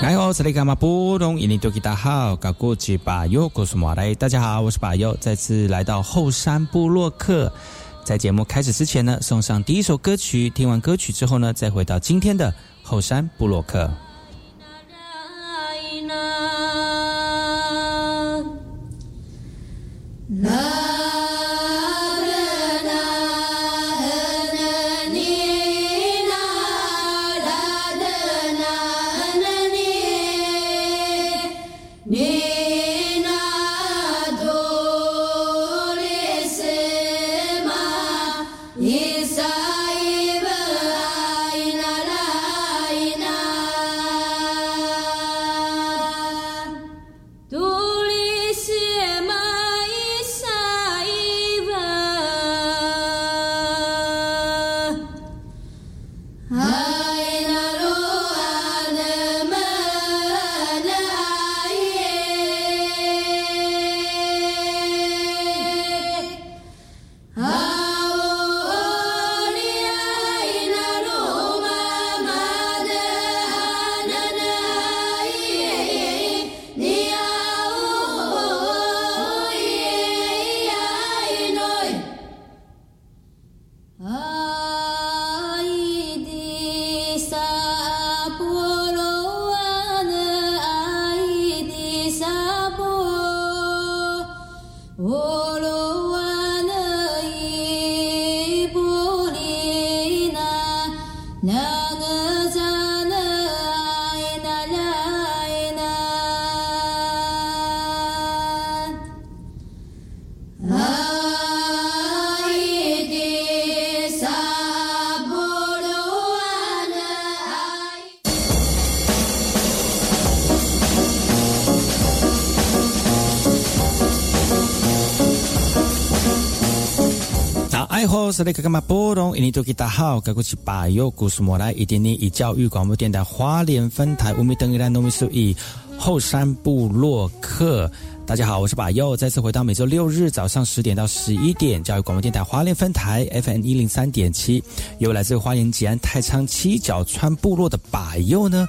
哎哦，这里卡马布隆伊尼多吉大好，搞过去把右，告诉马来，大家好，我是把右，再次来到后山部落克。在节目开始之前呢，送上第一首歌曲。听完歌曲之后呢，再回到今天的后山布洛克。是那个干嘛波动？印尼多吉大好，该过去把右故事莫来，一点点以教育广播电台花莲分台乌米登伊兰农民数以后山部落客。大家好，我是把右，再次回到每周六日早上十点到十一点，教育广播电台花莲分台 FM 一零三点七，由来自花莲吉安太仓七角川部落的把右呢。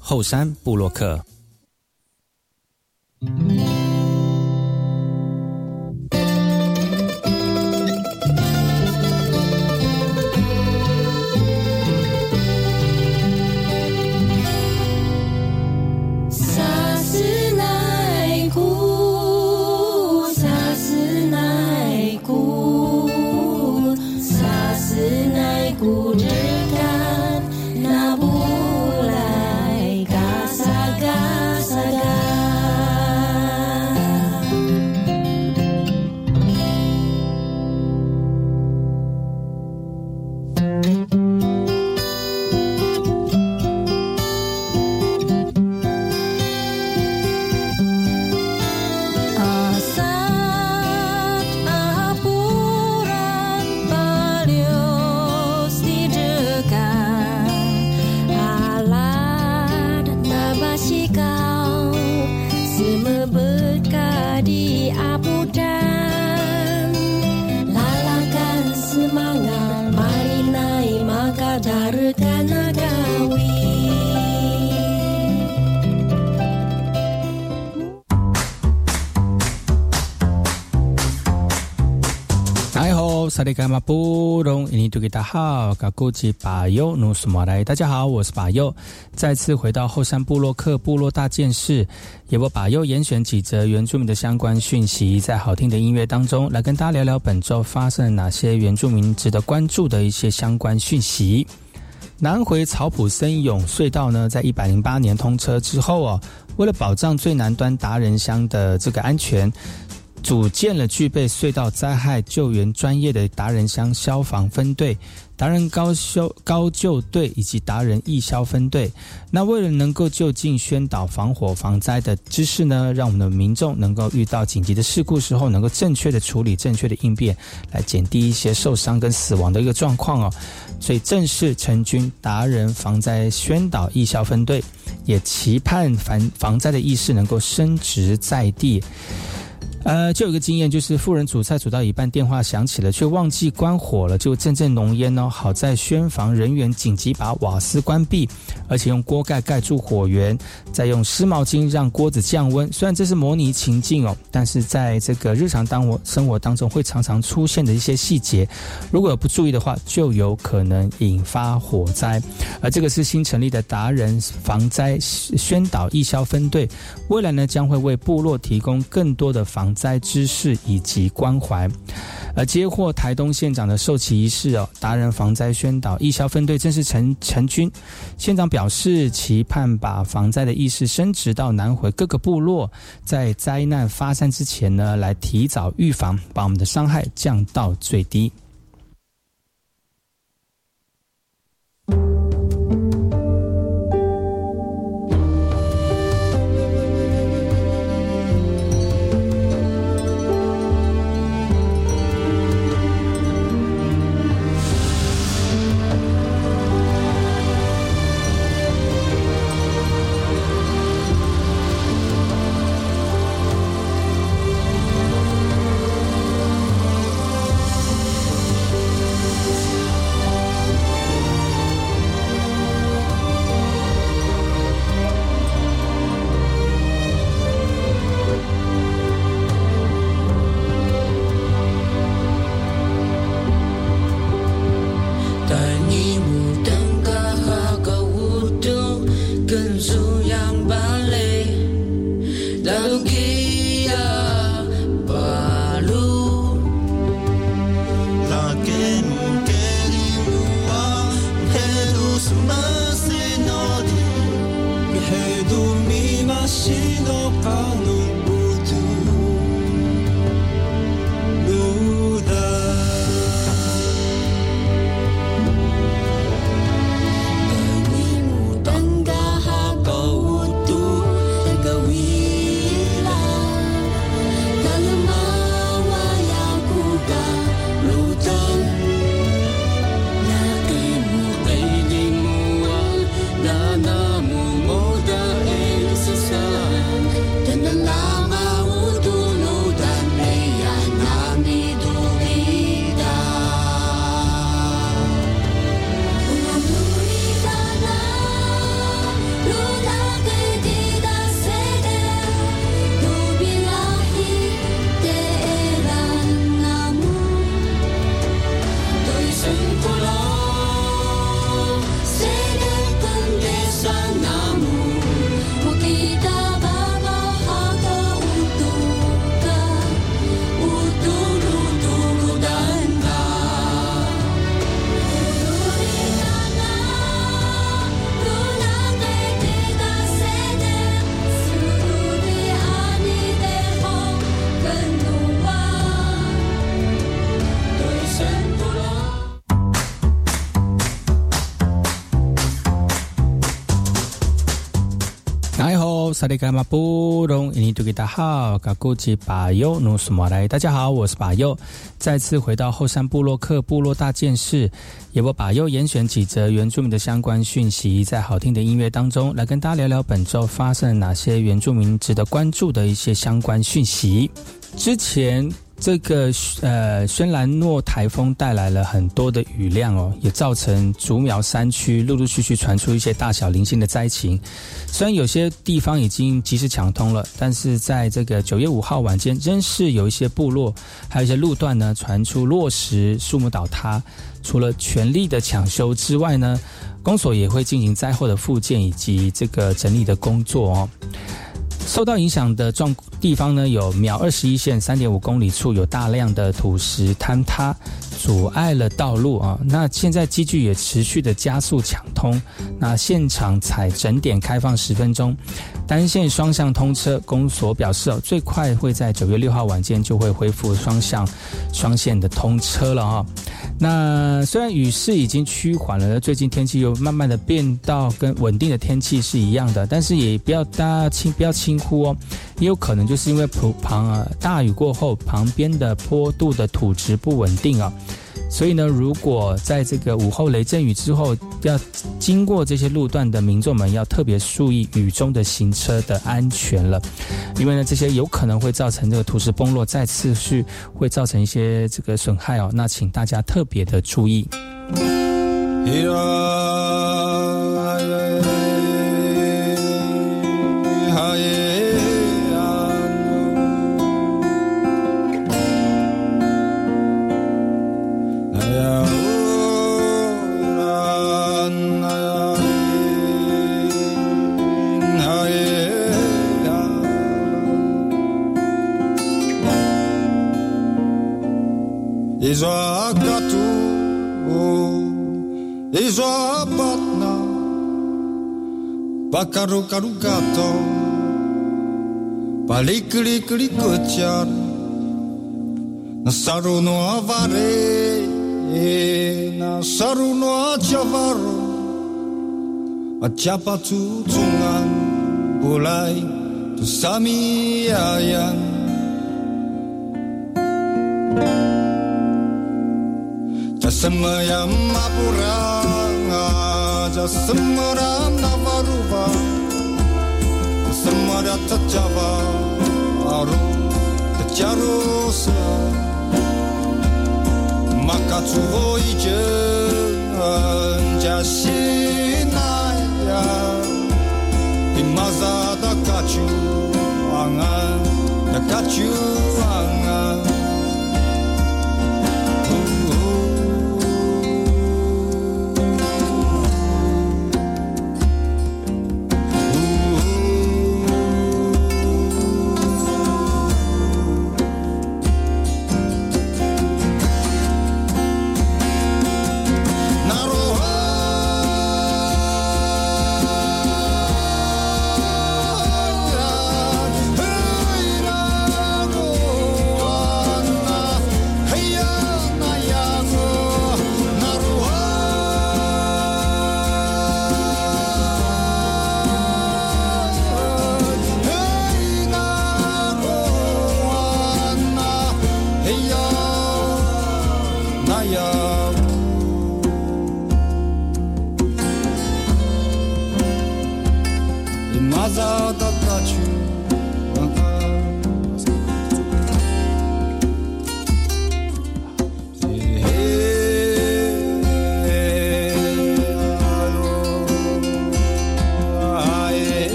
后山布洛克。萨利伽马布隆伊尼图吉达好，嘎古吉巴尤努苏马来，大家好，我是巴尤，再次回到后山部落克部落大件事，也我巴尤严选几则原住民的相关讯息，在好听的音乐当中来跟大家聊聊本周发生了哪些原住民值得关注的一些相关讯息。南回草埔森永隧道呢，在一百零八年通车之后哦，为了保障最南端达人乡的这个安全。组建了具备隧道灾害救援专业的达人乡消防分队、达人高修高救队以及达人义消分队。那为了能够就近宣导防火防灾的知识呢，让我们的民众能够遇到紧急的事故时候，能够正确的处理、正确的应变，来减低一些受伤跟死亡的一个状况哦。所以正式成军达人防灾宣导义消分队，也期盼防防灾的意识能够升值在地。呃，就有个经验，就是富人煮菜煮到一半，电话响起了，却忘记关火了，就阵阵浓烟哦。好在宣防人员紧急把瓦斯关闭，而且用锅盖盖住火源，再用湿毛巾让锅子降温。虽然这是模拟情境哦，但是在这个日常当我生活当中会常常出现的一些细节，如果不注意的话，就有可能引发火灾。而这个是新成立的达人防灾宣导义消分队，未来呢将会为部落提供更多的防。灾知识以及关怀，而接获台东县长的授旗仪式哦，达人防灾宣导义消分队正式成成军。县长表示，期盼把防灾的意识升职到南回各个部落，在灾难发生之前呢，来提早预防，把我们的伤害降到最低。萨利嘎马布隆，伊尼图吉达好，嘎古吉巴尤努苏马来，大家好，我是巴尤，再次回到后山部落客部落大件事，也我巴尤严选几则原住民的相关讯息，在好听的音乐当中来跟大家聊聊本周发生了哪些原住民值得关注的一些相关讯息。之前。这个呃，轩兰诺台风带来了很多的雨量哦，也造成竹苗山区陆陆续续传出一些大小零星的灾情。虽然有些地方已经及时抢通了，但是在这个九月五号晚间，仍是有一些部落，还有一些路段呢，传出落石、树木倒塌。除了全力的抢修之外呢，公所也会进行灾后的复建以及这个整理的工作哦。受到影响的状地方呢，有秒二十一线三点五公里处有大量的土石坍塌，阻碍了道路啊。那现在机具也持续的加速抢通，那现场采整点开放十分钟，单线双向通车。公所表示哦，最快会在九月六号晚间就会恢复双向双线的通车了啊。那虽然雨势已经趋缓了，最近天气又慢慢的变到跟稳定的天气是一样的，但是也不要大家轻不要轻忽哦，也有可能就是因为普旁啊大雨过后旁边的坡度的土质不稳定啊。所以呢，如果在这个午后雷阵雨之后要经过这些路段的民众们，要特别注意雨中的行车的安全了，因为呢，这些有可能会造成这个土石崩落，再次去会造成一些这个损害哦。那请大家特别的注意。Bakaru karu gato Palikli kli kuchar Nasaru no avare. Nasaru no achavaro Achapa tu tungan Bulai tu sami ayan Semayam apuranga raja semara navaruva semara tajava aru tajarosa makatsuwo ije jashinaya imazada kachu anga da kachu anga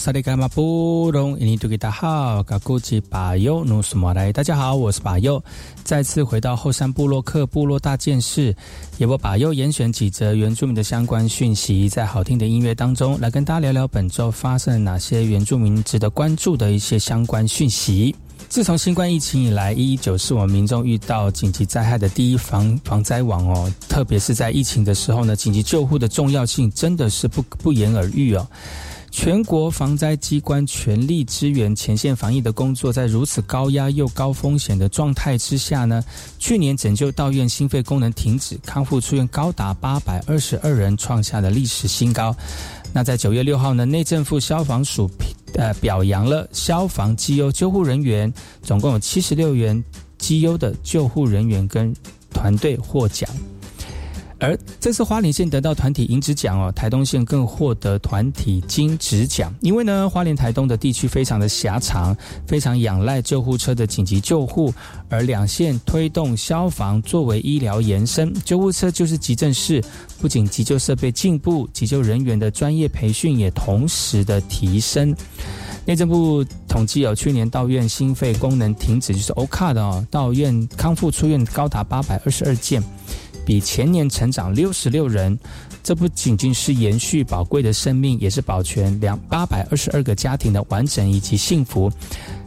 萨利嘎马布隆，印尼多吉达好，嘎古吉巴尤努苏马来，大家好，我是巴尤，再次回到后山部落克部落大件事，也我巴尤严选几则原住民的相关讯息，在好听的音乐当中来跟大家聊聊本周发生了哪些原住民值得关注的一些相关讯息。自从新冠疫情以来，一一九是我们民众遇到紧急灾害的第一防防灾网哦，特别是在疫情的时候呢，紧急救护的重要性真的是不不言而喻哦。全国防灾机关全力支援前线防疫的工作，在如此高压又高风险的状态之下呢，去年拯救到院心肺功能停止，康复出院高达八百二十二人，创下了历史新高。那在九月六号呢，内政府消防署呃表扬了消防机优救护人员，总共有七十六员机优的救护人员跟团队获奖。而这次花莲县得到团体银质奖哦，台东县更获得团体金质奖。因为呢，花莲台东的地区非常的狭长，非常仰赖救护车的紧急救护，而两县推动消防作为医疗延伸，救护车就是急诊室。不仅急救设备进步，急救人员的专业培训也同时的提升。内政部统计有去年到院心肺功能停止，就是 O 卡的哦，到院康复出院高达八百二十二件。比前年成长六十六人，这不仅仅是延续宝贵的生命，也是保全两八百二十二个家庭的完整以及幸福。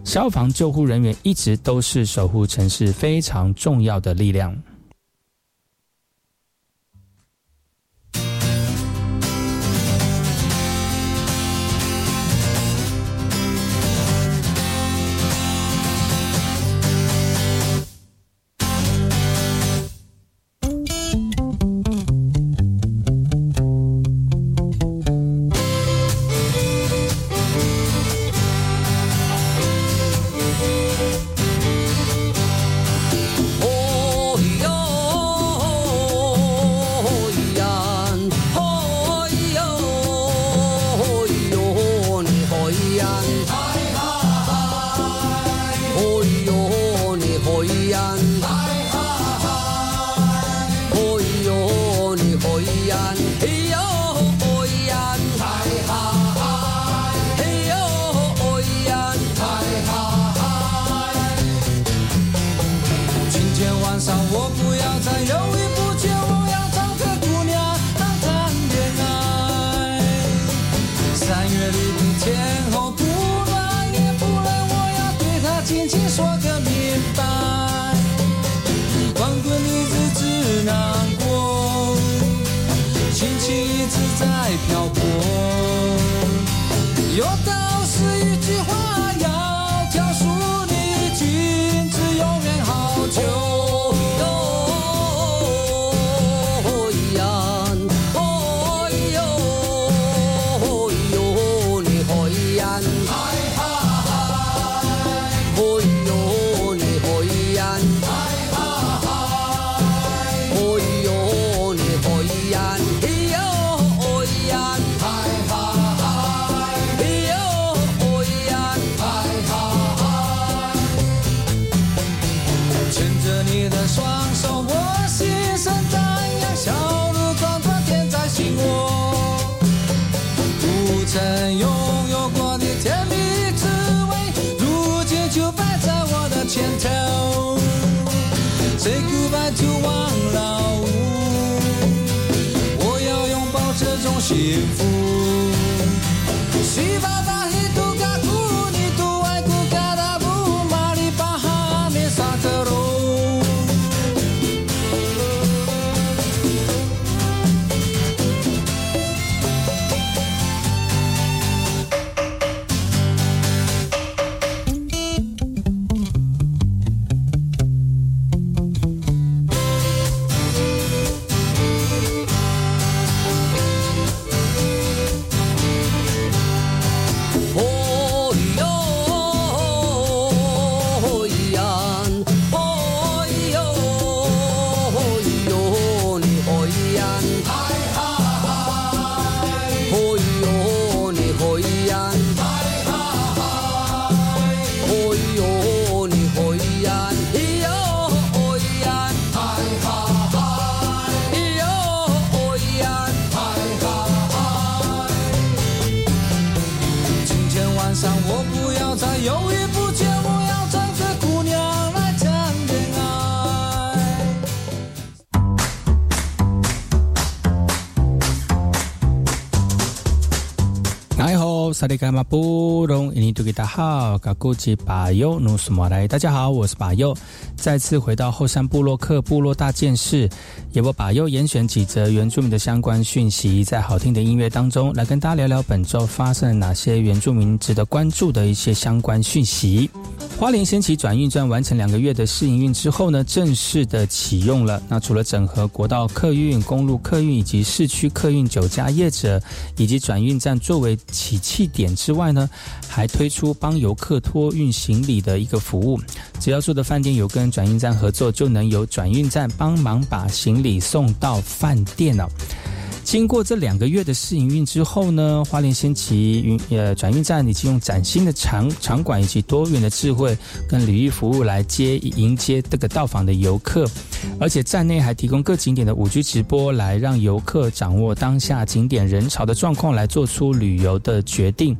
消防救护人员一直都是守护城市非常重要的力量。一样。萨利伽马布隆，印尼多吉达好，嘎古吉巴尤努苏马来，大家好，我是巴尤，再次回到后山部落克部落大件事，也我巴尤严选几则原住民的相关讯息，在好听的音乐当中来跟大家聊聊本周发生了哪些原住民值得关注的一些相关讯息。花莲掀起转运站完成两个月的试营运之后呢，正式的启用了。那除了整合国道客运、公路客运以及市区客运九家业者，以及转运站作为起气点之外呢，还推出帮游客托运行李的一个服务。只要住的饭店有跟转运站合作，就能由转运站帮忙把行李送到饭店了。经过这两个月的试营运之后呢，花莲仙旗运呃转运站已经用崭新的场场馆以及多元的智慧跟旅域服务来接迎接这个到访的游客，而且站内还提供各景点的五 G 直播，来让游客掌握当下景点人潮的状况，来做出旅游的决定。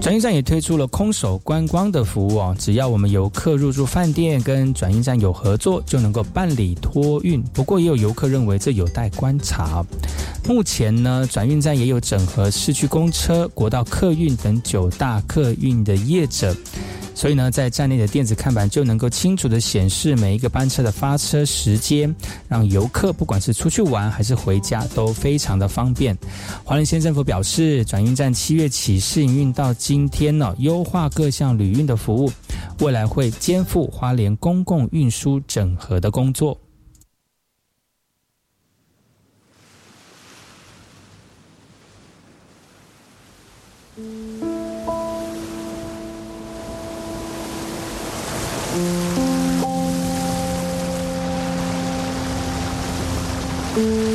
转运站也推出了空手观光的服务哦，只要我们游客入住饭店跟转运站有合作，就能够办理托运。不过也有游客认为这有待观察。目前呢，转运站也有整合市区公车、国道客运等九大客运的业者。所以呢，在站内的电子看板就能够清楚的显示每一个班车的发车时间，让游客不管是出去玩还是回家都非常的方便。华联县政府表示，转运站七月起试营运到今天呢，优化各项旅运的服务，未来会肩负花莲公共运输整合的工作。海。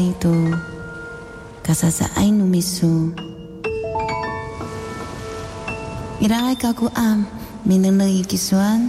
rito kasasaay numiso. Irakay kaku am ah, minang nagikisuan.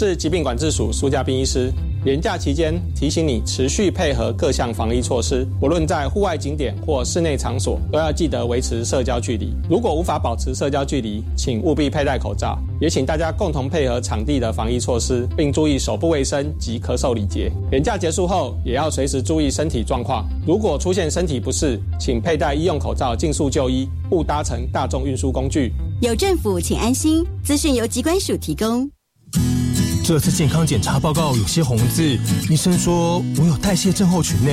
是疾病管制署苏家斌医师。年假期间，提醒你持续配合各项防疫措施，不论在户外景点或室内场所，都要记得维持社交距离。如果无法保持社交距离，请务必佩戴口罩。也请大家共同配合场地的防疫措施，并注意手部卫生及咳嗽礼节。年假结束后，也要随时注意身体状况。如果出现身体不适，请佩戴医用口罩，尽速就医，勿搭乘大众运输工具。有政府，请安心。资讯由机关署提供。这次健康检查报告有些红字，医生说我有代谢症候群呢。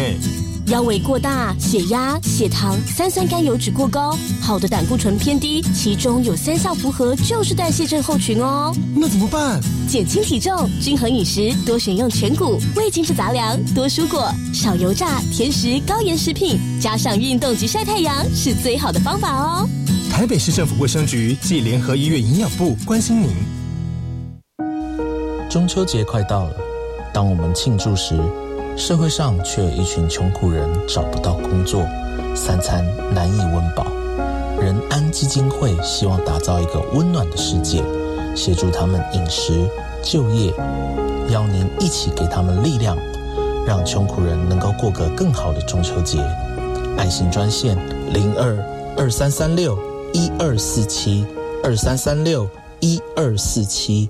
腰围过大、血压、血糖、三酸甘油脂过高、好的胆固醇偏低，其中有三项符合就是代谢症候群哦。那怎么办？减轻体重，均衡饮食，多选用全谷、未精制杂粮，多蔬果，少油炸、甜食、高盐食品，加上运动及晒太阳，是最好的方法哦。台北市政府卫生局暨联合医院营养部关心您。中秋节快到了，当我们庆祝时，社会上却有一群穷苦人找不到工作，三餐难以温饱。仁安基金会希望打造一个温暖的世界，协助他们饮食、就业，邀您一起给他们力量，让穷苦人能够过个更好的中秋节。爱心专线零二二三三六一二四七二三三六一二四七。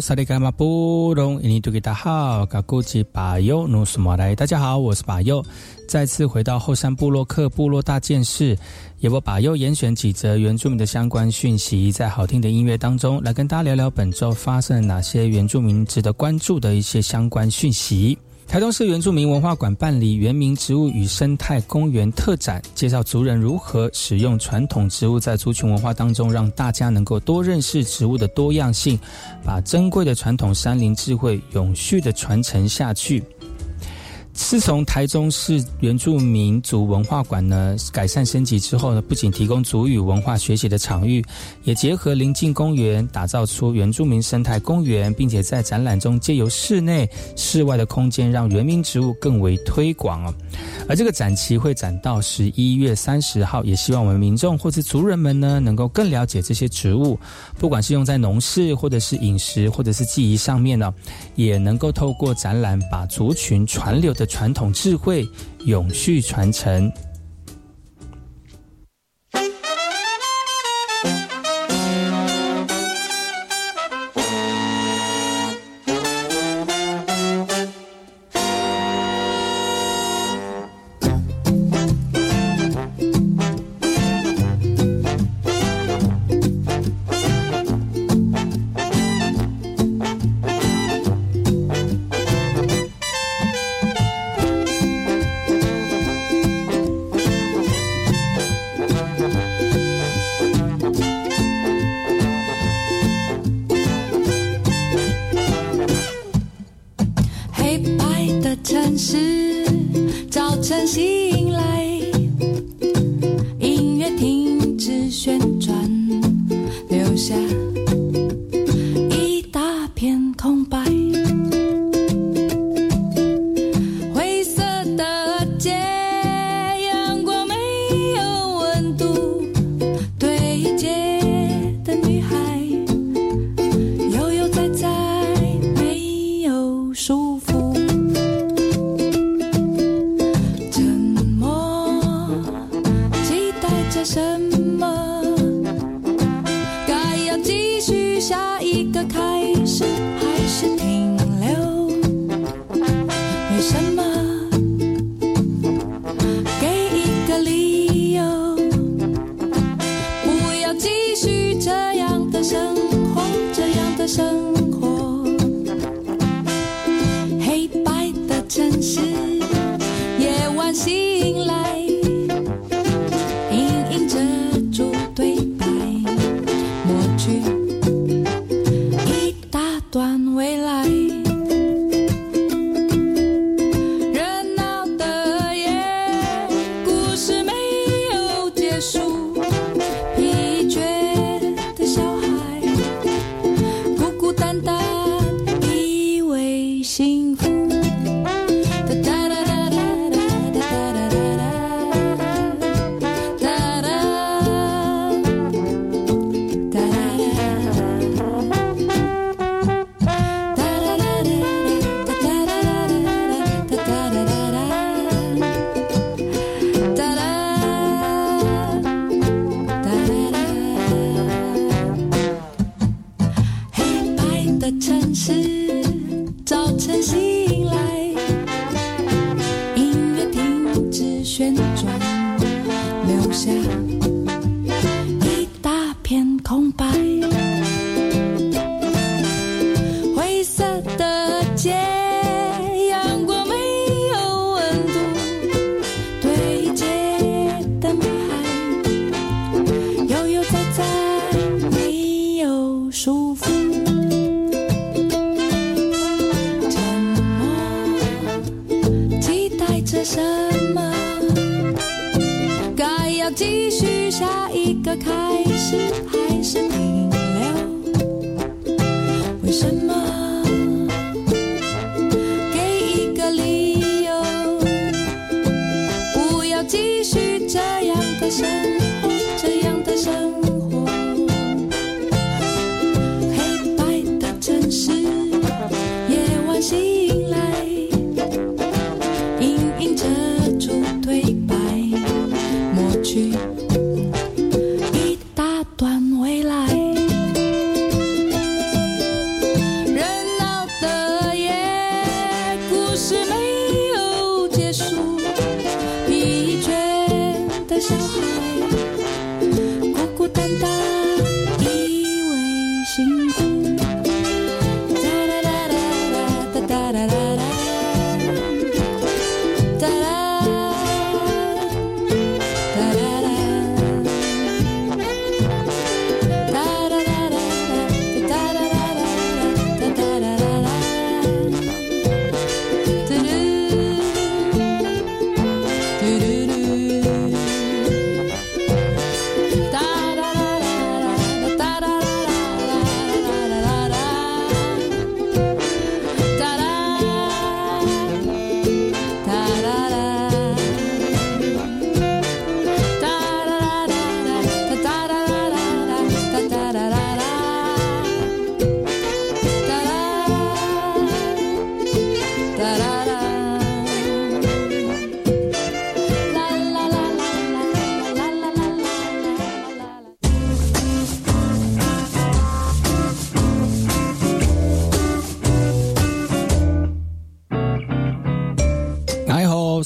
萨利嘎马布隆伊尼图吉达好，嘎古吉巴尤努苏马来，大家好，我是巴尤，再次回到后山部落克部落大件事，也我巴尤严选几则原住民的相关讯息，在好听的音乐当中来跟大家聊聊本周发生了哪些原住民值得关注的一些相关讯息。台东市原住民文化馆办理原名植物与生态公园特展，介绍族人如何使用传统植物在族群文化当中，让大家能够多认识植物的多样性，把珍贵的传统山林智慧永续的传承下去。自从台中市原住民族文化馆呢改善升级之后呢，不仅提供族语文化学习的场域，也结合邻近公园，打造出原住民生态公园，并且在展览中借由室内、室外的空间，让原民植物更为推广哦。而这个展期会展到十一月三十号，也希望我们民众或是族人们呢，能够更了解这些植物，不管是用在农事，或者是饮食，或者是记忆上面呢，也能够透过展览把族群传流的。传统智慧永续传承。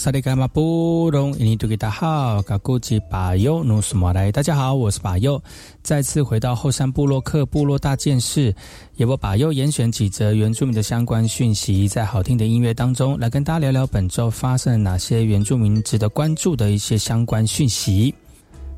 萨利嘎马布隆，印尼多吉大好，嘎古吉巴尤努斯马来，大家好，我是巴尤，再次回到后山部落克部落大件事，也我巴尤严选几则原住民的相关讯息，在好听的音乐当中来跟大家聊聊本周发生了哪些原住民值得关注的一些相关讯息。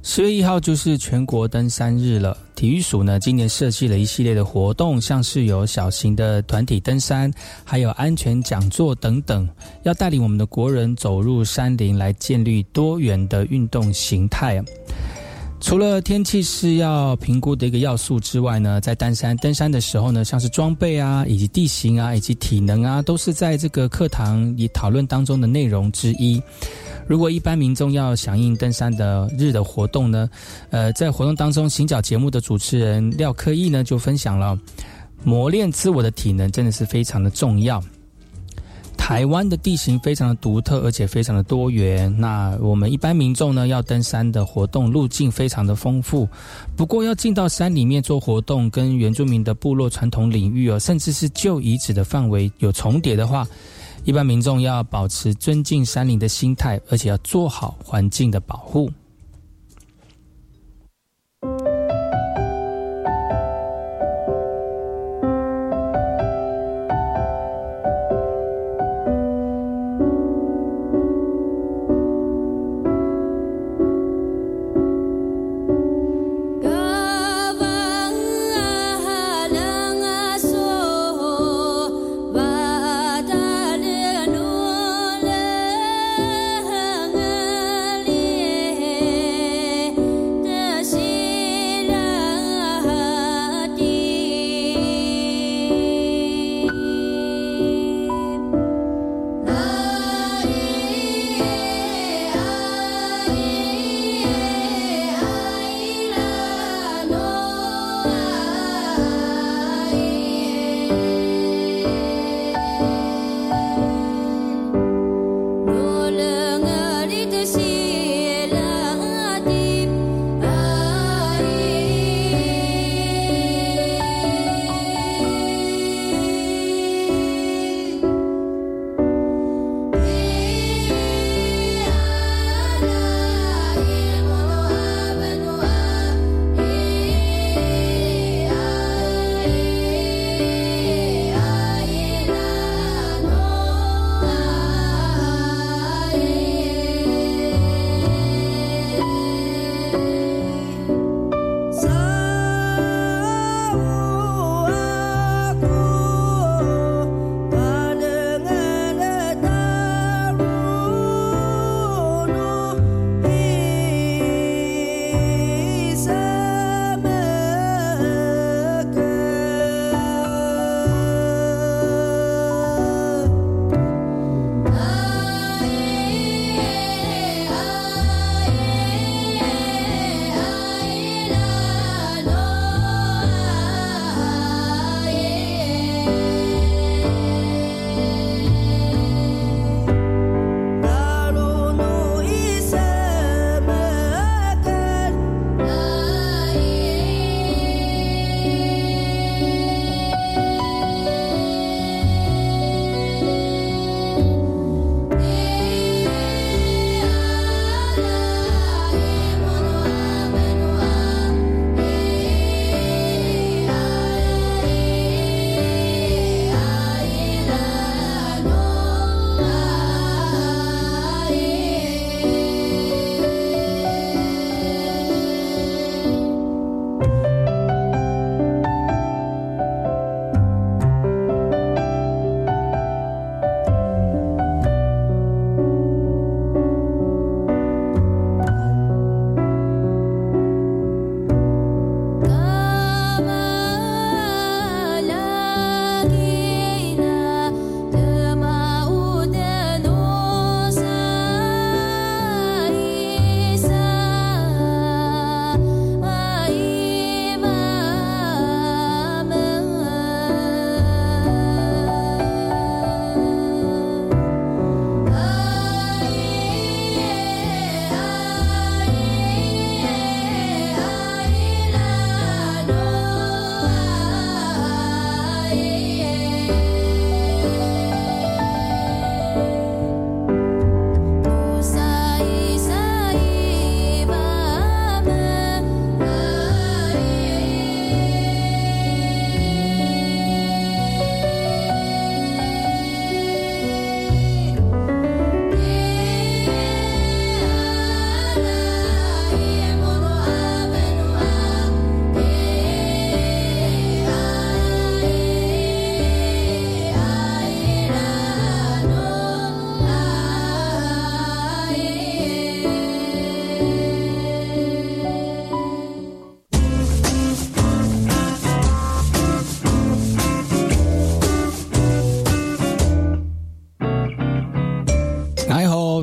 十月一号就是全国登山日了。体育署呢，今年设计了一系列的活动，像是有小型的团体登山，还有安全讲座等等，要带领我们的国人走入山林，来建立多元的运动形态。除了天气是要评估的一个要素之外呢，在登山登山的时候呢，像是装备啊，以及地形啊，以及体能啊，都是在这个课堂以讨论当中的内容之一。如果一般民众要响应登山的日的活动呢，呃，在活动当中，行脚节目的主持人廖科义呢就分享了，磨练自我的体能真的是非常的重要。台湾的地形非常的独特，而且非常的多元。那我们一般民众呢，要登山的活动路径非常的丰富。不过要进到山里面做活动，跟原住民的部落传统领域哦，甚至是旧遗址的范围有重叠的话，一般民众要保持尊敬山林的心态，而且要做好环境的保护。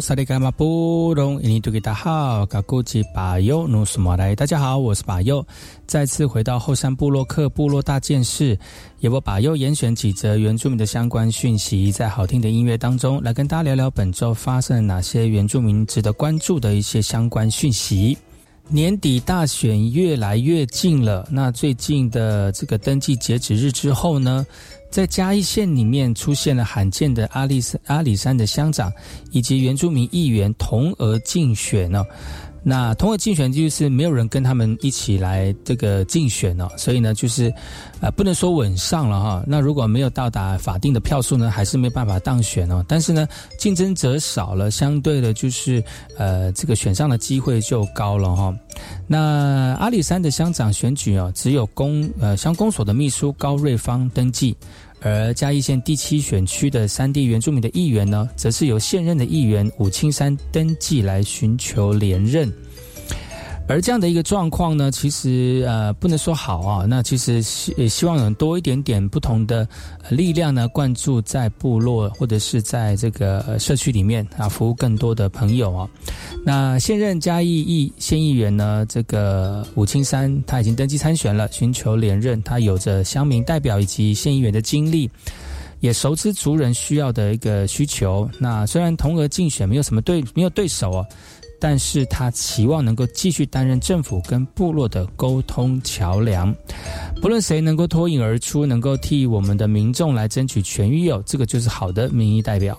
萨利伽马布隆，印尼多吉达好，嘎古吉巴尤努苏马来，大家好，我是巴尤，再次回到后山部落克部落大件事，由我巴尤严选几则原住民的相关讯息，在好听的音乐当中来跟大家聊聊本周发生了哪些原住民值得关注的一些相关讯息。年底大选越来越近了，那最近的这个登记截止日之后呢？在嘉义县里面出现了罕见的阿里山阿里山的乡长以及原住民议员同额竞选呢。那同额竞选就是没有人跟他们一起来这个竞选哦，所以呢，就是呃不能说稳上了哈。那如果没有到达法定的票数呢，还是没办法当选哦。但是呢，竞争者少了，相对的，就是呃这个选上的机会就高了哈。那阿里山的乡长选举哦，只有公呃乡公所的秘书高瑞芳登记，而嘉义县第七选区的三地原住民的议员呢，则是由现任的议员武青山登记来寻求连任。而这样的一个状况呢，其实呃不能说好啊。那其实希希望有多一点点不同的力量呢，灌注在部落或者是在这个社区里面啊，服务更多的朋友啊。那现任嘉义议县议员呢，这个武青山他已经登记参选了，寻求连任。他有着乡民代表以及县议员的经历，也熟知族人需要的一个需求。那虽然同额竞选没有什么对没有对手啊。但是他期望能够继续担任政府跟部落的沟通桥梁，不论谁能够脱颖而出，能够替我们的民众来争取权益哦，这个就是好的民意代表。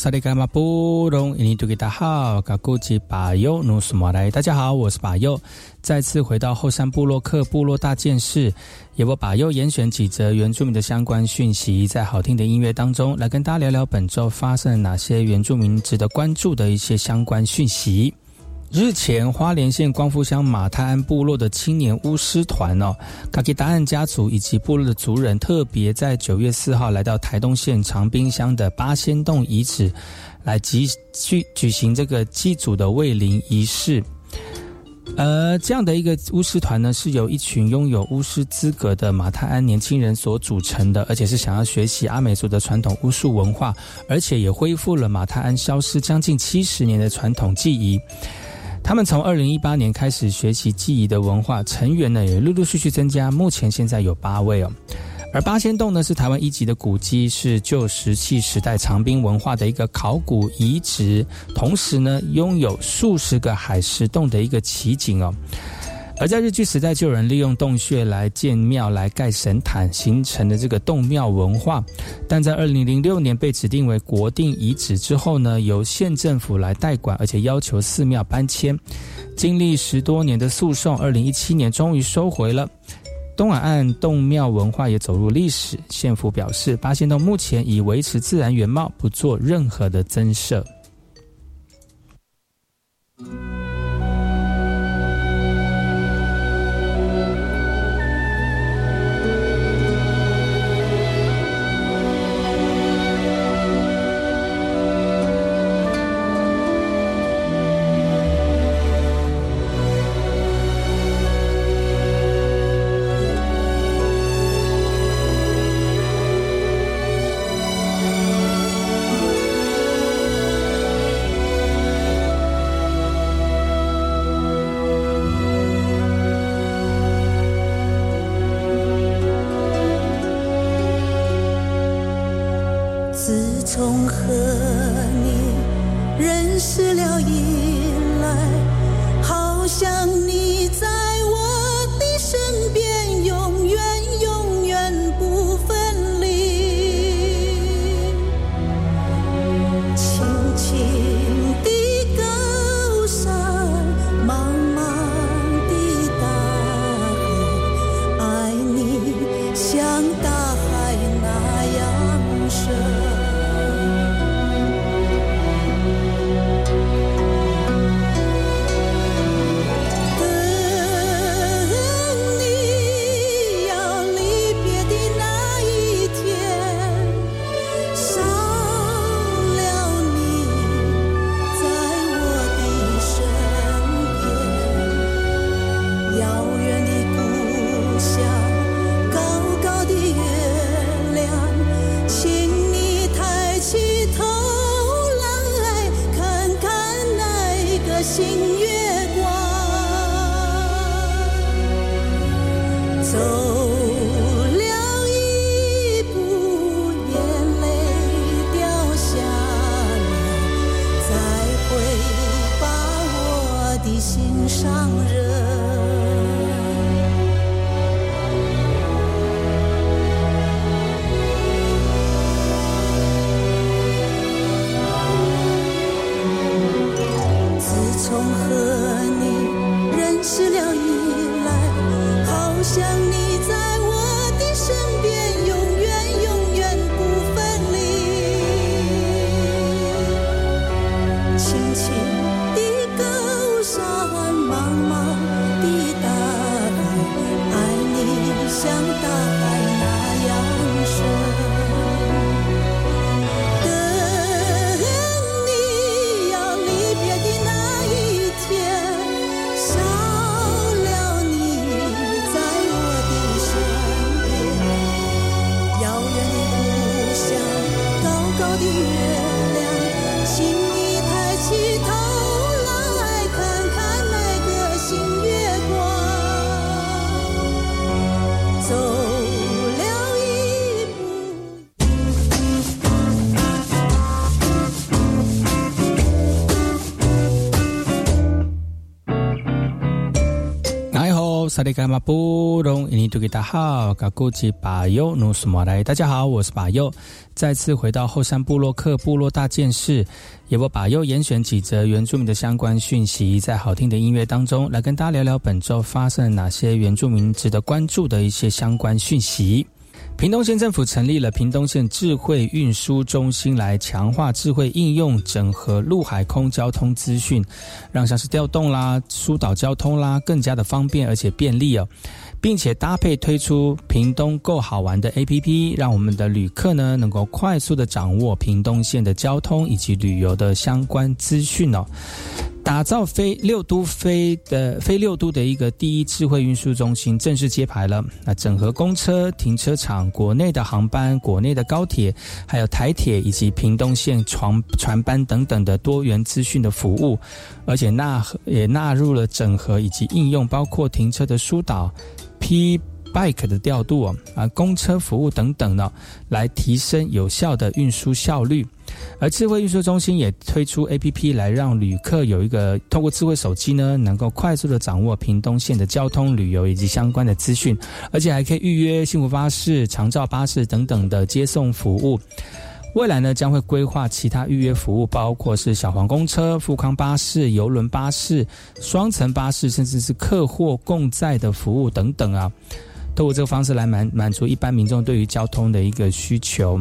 萨利嘎马布隆，伊尼图吉达好，嘎古吉巴尤努苏马来，大家好，我是巴尤，再次回到后山部落客部落大件事，由我巴尤严选几则原住民的相关讯息，在好听的音乐当中，来跟大家聊聊本周发生了哪些原住民值得关注的一些相关讯息。日前，花莲县光复乡马太安部落的青年巫师团哦，卡吉达安家族以及部落的族人，特别在九月四号来到台东县长滨乡的八仙洞遗址，来集去举行这个祭祖的慰灵仪式。呃，这样的一个巫师团呢，是由一群拥有巫师资格的马太安年轻人所组成的，而且是想要学习阿美族的传统巫术文化，而且也恢复了马太安消失将近七十年的传统技艺。他们从二零一八年开始学习记忆的文化，成员呢也陆陆续续增加，目前现在有八位哦。而八仙洞呢是台湾一级的古迹，是旧石器时代长滨文化的一个考古遗址，同时呢拥有数十个海石洞的一个奇景哦。而在日据时代，就有人利用洞穴来建庙、来盖神坛，形成的这个洞庙文化。但在二零零六年被指定为国定遗址之后呢，由县政府来代管，而且要求寺庙搬迁。经历十多年的诉讼，二零一七年终于收回了。东海岸洞庙文化也走入历史。县府表示，八仙洞目前已维持自然原貌，不做任何的增设。萨利卡马布隆，印尼多吉达好，嘎古吉巴尤努苏马来，大家好，我是巴尤，再次回到后山部落克部落大件事，也我巴尤严选几则原住民的相关讯息，在好听的音乐当中来跟大家聊聊本周发生了哪些原住民值得关注的一些相关讯息。屏东县政府成立了屏东县智慧运输中心，来强化智慧应用，整合陆海空交通资讯，让像是调动啦、疏导交通啦更加的方便而且便利哦，并且搭配推出屏东够好玩的 APP，让我们的旅客呢能够快速的掌握屏东县的交通以及旅游的相关资讯哦。打造非六都非的非六都的一个第一智慧运输中心正式揭牌了。那整合公车停车场、国内的航班、国内的高铁，还有台铁以及屏东线船船班等等的多元资讯的服务，而且纳也纳入了整合以及应用，包括停车的疏导、P bike 的调度啊、公车服务等等呢，来提升有效的运输效率。而智慧运输中心也推出 A P P 来让旅客有一个透过智慧手机呢，能够快速的掌握屏东县的交通、旅游以及相关的资讯，而且还可以预约幸福巴士、长照巴士等等的接送服务。未来呢，将会规划其他预约服务，包括是小黄公车、富康巴士、游轮巴士、双层巴士，甚至是客货共载的服务等等啊。透过这个方式来满满足一般民众对于交通的一个需求。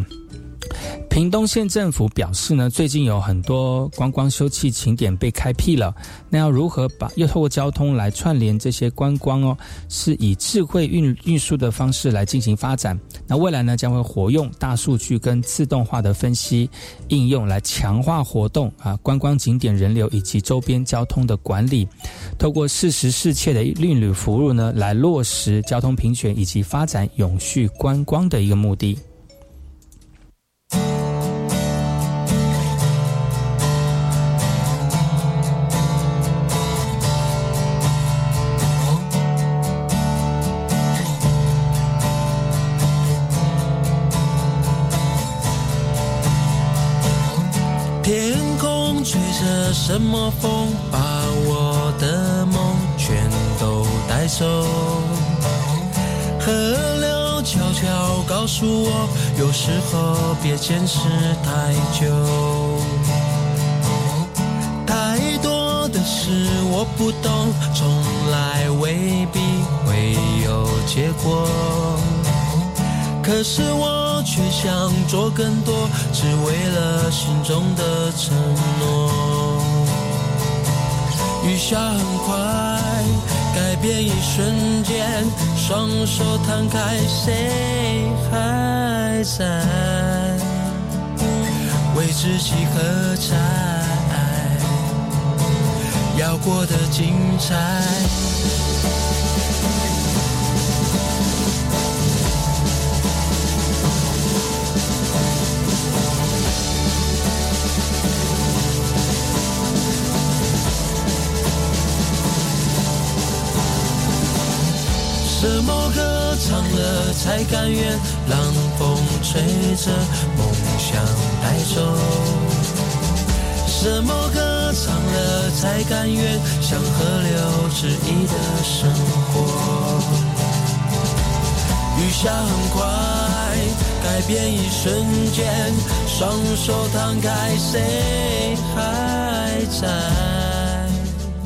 屏东县政府表示呢，最近有很多观光休憩景点被开辟了。那要如何把又透过交通来串联这些观光哦？是以智慧运运输的方式来进行发展。那未来呢，将会活用大数据跟自动化的分析应用来强化活动啊，观光景点人流以及周边交通的管理。透过适时适切的运旅服务呢，来落实交通平权以及发展永续观光的一个目的。什么风把我的梦全都带走？河流悄悄告诉我，有时候别坚持太久。太多的事我不懂，从来未必会有结果。可是我却想做更多，只为了心中的承诺。雨下很快，改变一瞬间，双手摊开，谁还在为自己喝彩？要过得精彩。唱了才甘愿让风吹着梦想带走？什么歌唱了才甘愿像河流恣意的生活？雨下很快，改变一瞬间，双手摊开，谁还在？